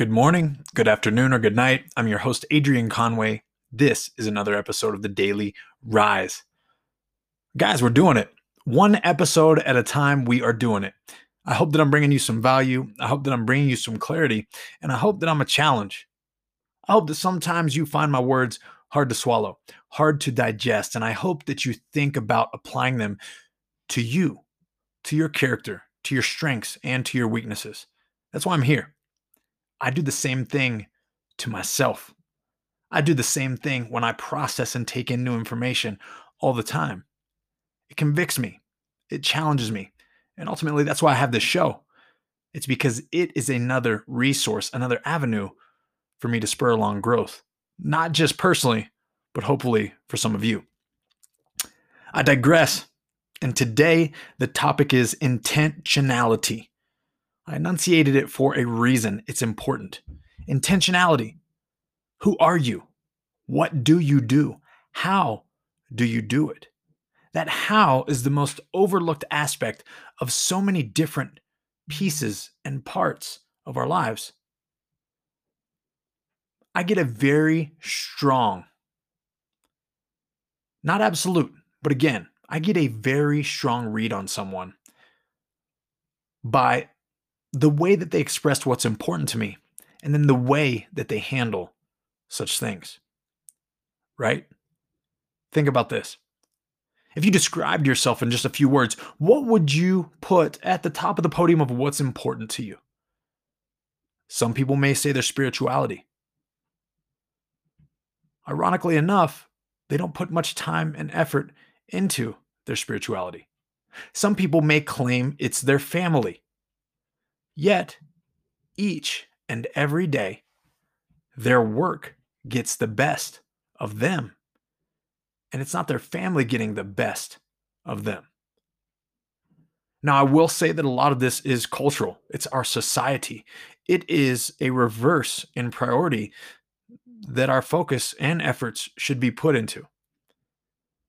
Good morning, good afternoon, or good night. I'm your host, Adrian Conway. This is another episode of the Daily Rise. Guys, we're doing it. One episode at a time, we are doing it. I hope that I'm bringing you some value. I hope that I'm bringing you some clarity. And I hope that I'm a challenge. I hope that sometimes you find my words hard to swallow, hard to digest. And I hope that you think about applying them to you, to your character, to your strengths, and to your weaknesses. That's why I'm here. I do the same thing to myself. I do the same thing when I process and take in new information all the time. It convicts me, it challenges me. And ultimately, that's why I have this show. It's because it is another resource, another avenue for me to spur along growth, not just personally, but hopefully for some of you. I digress. And today, the topic is intentionality. I enunciated it for a reason. It's important. Intentionality. Who are you? What do you do? How do you do it? That how is the most overlooked aspect of so many different pieces and parts of our lives. I get a very strong, not absolute, but again, I get a very strong read on someone by the way that they expressed what's important to me, and then the way that they handle such things. Right? Think about this. If you described yourself in just a few words, what would you put at the top of the podium of what's important to you? Some people may say their spirituality. Ironically enough, they don't put much time and effort into their spirituality. Some people may claim it's their family. Yet, each and every day, their work gets the best of them. And it's not their family getting the best of them. Now, I will say that a lot of this is cultural, it's our society. It is a reverse in priority that our focus and efforts should be put into.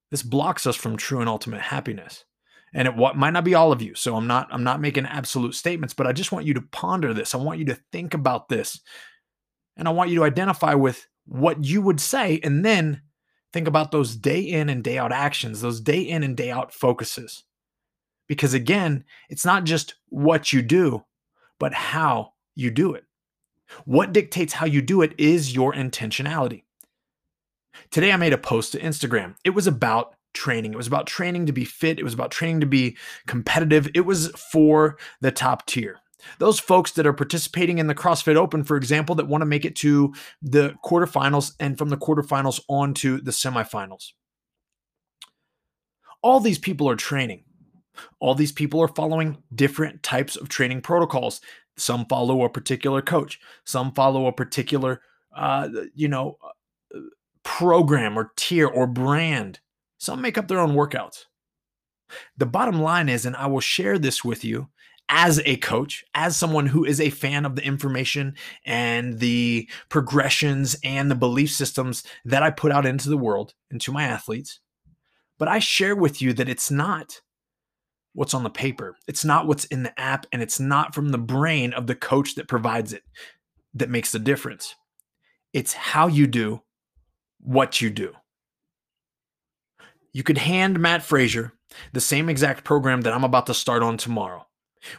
This blocks us from true and ultimate happiness and it what might not be all of you so i'm not i'm not making absolute statements but i just want you to ponder this. I want you to think about this and i want you to identify with what you would say and then think about those day in and day out actions those day in and day out focuses. Because again it's not just what you do but how you do it. What dictates how you do it is your intentionality. Today i made a post to instagram. It was about training. It was about training to be fit. It was about training to be competitive. It was for the top tier. Those folks that are participating in the CrossFit Open, for example, that want to make it to the quarterfinals and from the quarterfinals on to the semifinals. All these people are training. All these people are following different types of training protocols. Some follow a particular coach. Some follow a particular, uh, you know, uh, program or tier or brand. Some make up their own workouts. The bottom line is, and I will share this with you as a coach, as someone who is a fan of the information and the progressions and the belief systems that I put out into the world, and to my athletes. But I share with you that it's not what's on the paper, it's not what's in the app, and it's not from the brain of the coach that provides it that makes the difference. It's how you do what you do. You could hand Matt Fraser the same exact program that I'm about to start on tomorrow.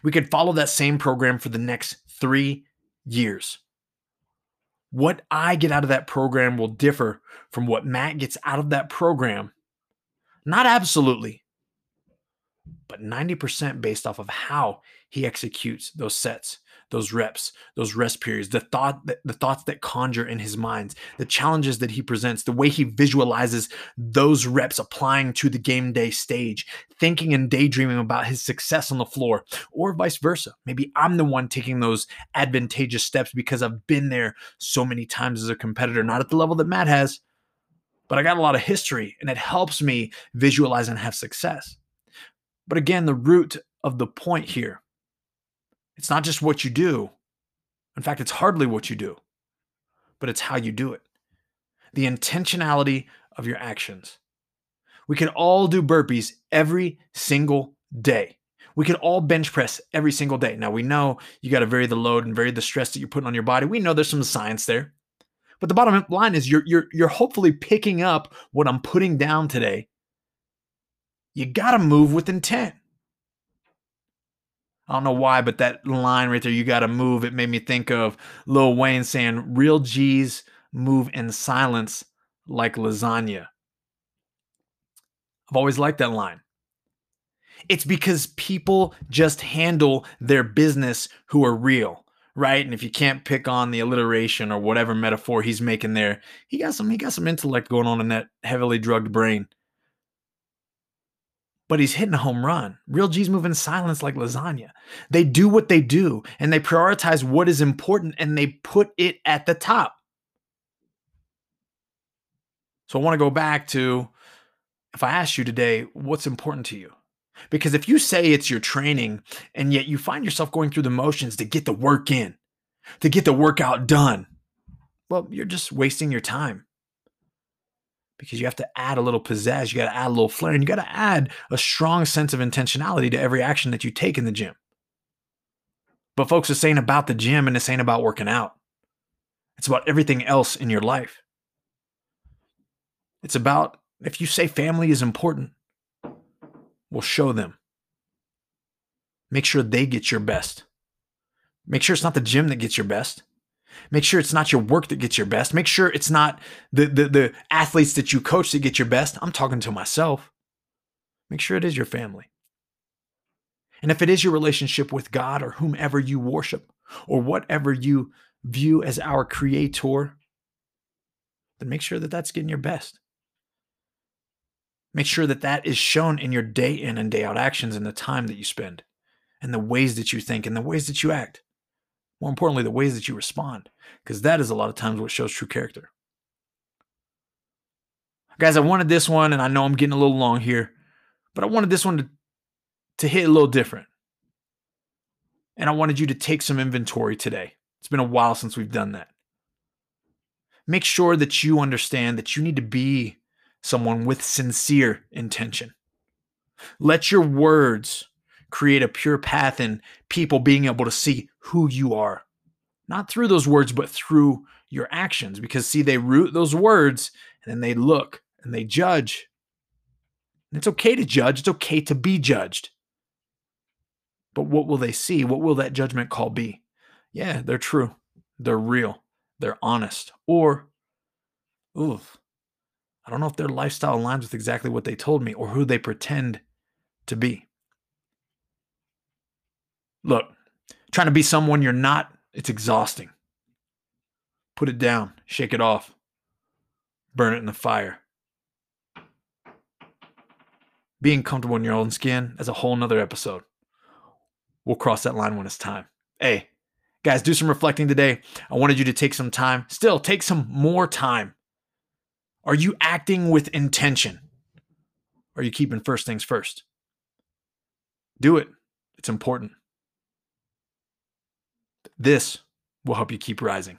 We could follow that same program for the next three years. What I get out of that program will differ from what Matt gets out of that program. Not absolutely, but 90% based off of how he executes those sets, those reps, those rest periods, the thought that, the thoughts that conjure in his minds, the challenges that he presents, the way he visualizes those reps applying to the game day stage, thinking and daydreaming about his success on the floor, or vice versa. Maybe I'm the one taking those advantageous steps because I've been there so many times as a competitor, not at the level that Matt has, but I got a lot of history and it helps me visualize and have success. But again, the root of the point here it's not just what you do. In fact, it's hardly what you do, but it's how you do it. The intentionality of your actions. We can all do burpees every single day. We could all bench press every single day. Now we know you got to vary the load and vary the stress that you're putting on your body. We know there's some science there. But the bottom line is you're you're you're hopefully picking up what I'm putting down today. You got to move with intent. I don't know why, but that line right there, you got to move, it made me think of Lil Wayne saying, Real G's move in silence like lasagna. I've always liked that line. It's because people just handle their business who are real, right? And if you can't pick on the alliteration or whatever metaphor he's making there, he got some he got some intellect going on in that heavily drugged brain. But he's hitting a home run. Real G's move in silence like lasagna. They do what they do and they prioritize what is important and they put it at the top. So I want to go back to if I asked you today, what's important to you? Because if you say it's your training and yet you find yourself going through the motions to get the work in, to get the workout done, well, you're just wasting your time. Because you have to add a little pizzazz, you got to add a little flair, and you got to add a strong sense of intentionality to every action that you take in the gym. But folks, it's saying about the gym and it's saying about working out. It's about everything else in your life. It's about if you say family is important, We'll show them. Make sure they get your best. Make sure it's not the gym that gets your best. Make sure it's not your work that gets your best. Make sure it's not the, the, the athletes that you coach that get your best. I'm talking to myself. Make sure it is your family. And if it is your relationship with God or whomever you worship or whatever you view as our creator, then make sure that that's getting your best. Make sure that that is shown in your day in and day out actions and the time that you spend and the ways that you think and the ways that you act. More importantly, the ways that you respond, because that is a lot of times what shows true character. Guys, I wanted this one, and I know I'm getting a little long here, but I wanted this one to, to hit a little different. And I wanted you to take some inventory today. It's been a while since we've done that. Make sure that you understand that you need to be someone with sincere intention. Let your words create a pure path in people being able to see who you are, not through those words, but through your actions. Because, see, they root those words and then they look and they judge. And it's okay to judge, it's okay to be judged. But what will they see? What will that judgment call be? Yeah, they're true, they're real, they're honest, or, oof, I don't know if their lifestyle aligns with exactly what they told me or who they pretend to be. Look, trying to be someone you're not, it's exhausting. Put it down, shake it off, burn it in the fire. Being comfortable in your own skin is a whole nother episode. We'll cross that line when it's time. Hey, guys, do some reflecting today. I wanted you to take some time, still take some more time are you acting with intention? Are you keeping first things first? Do it. It's important. This will help you keep rising.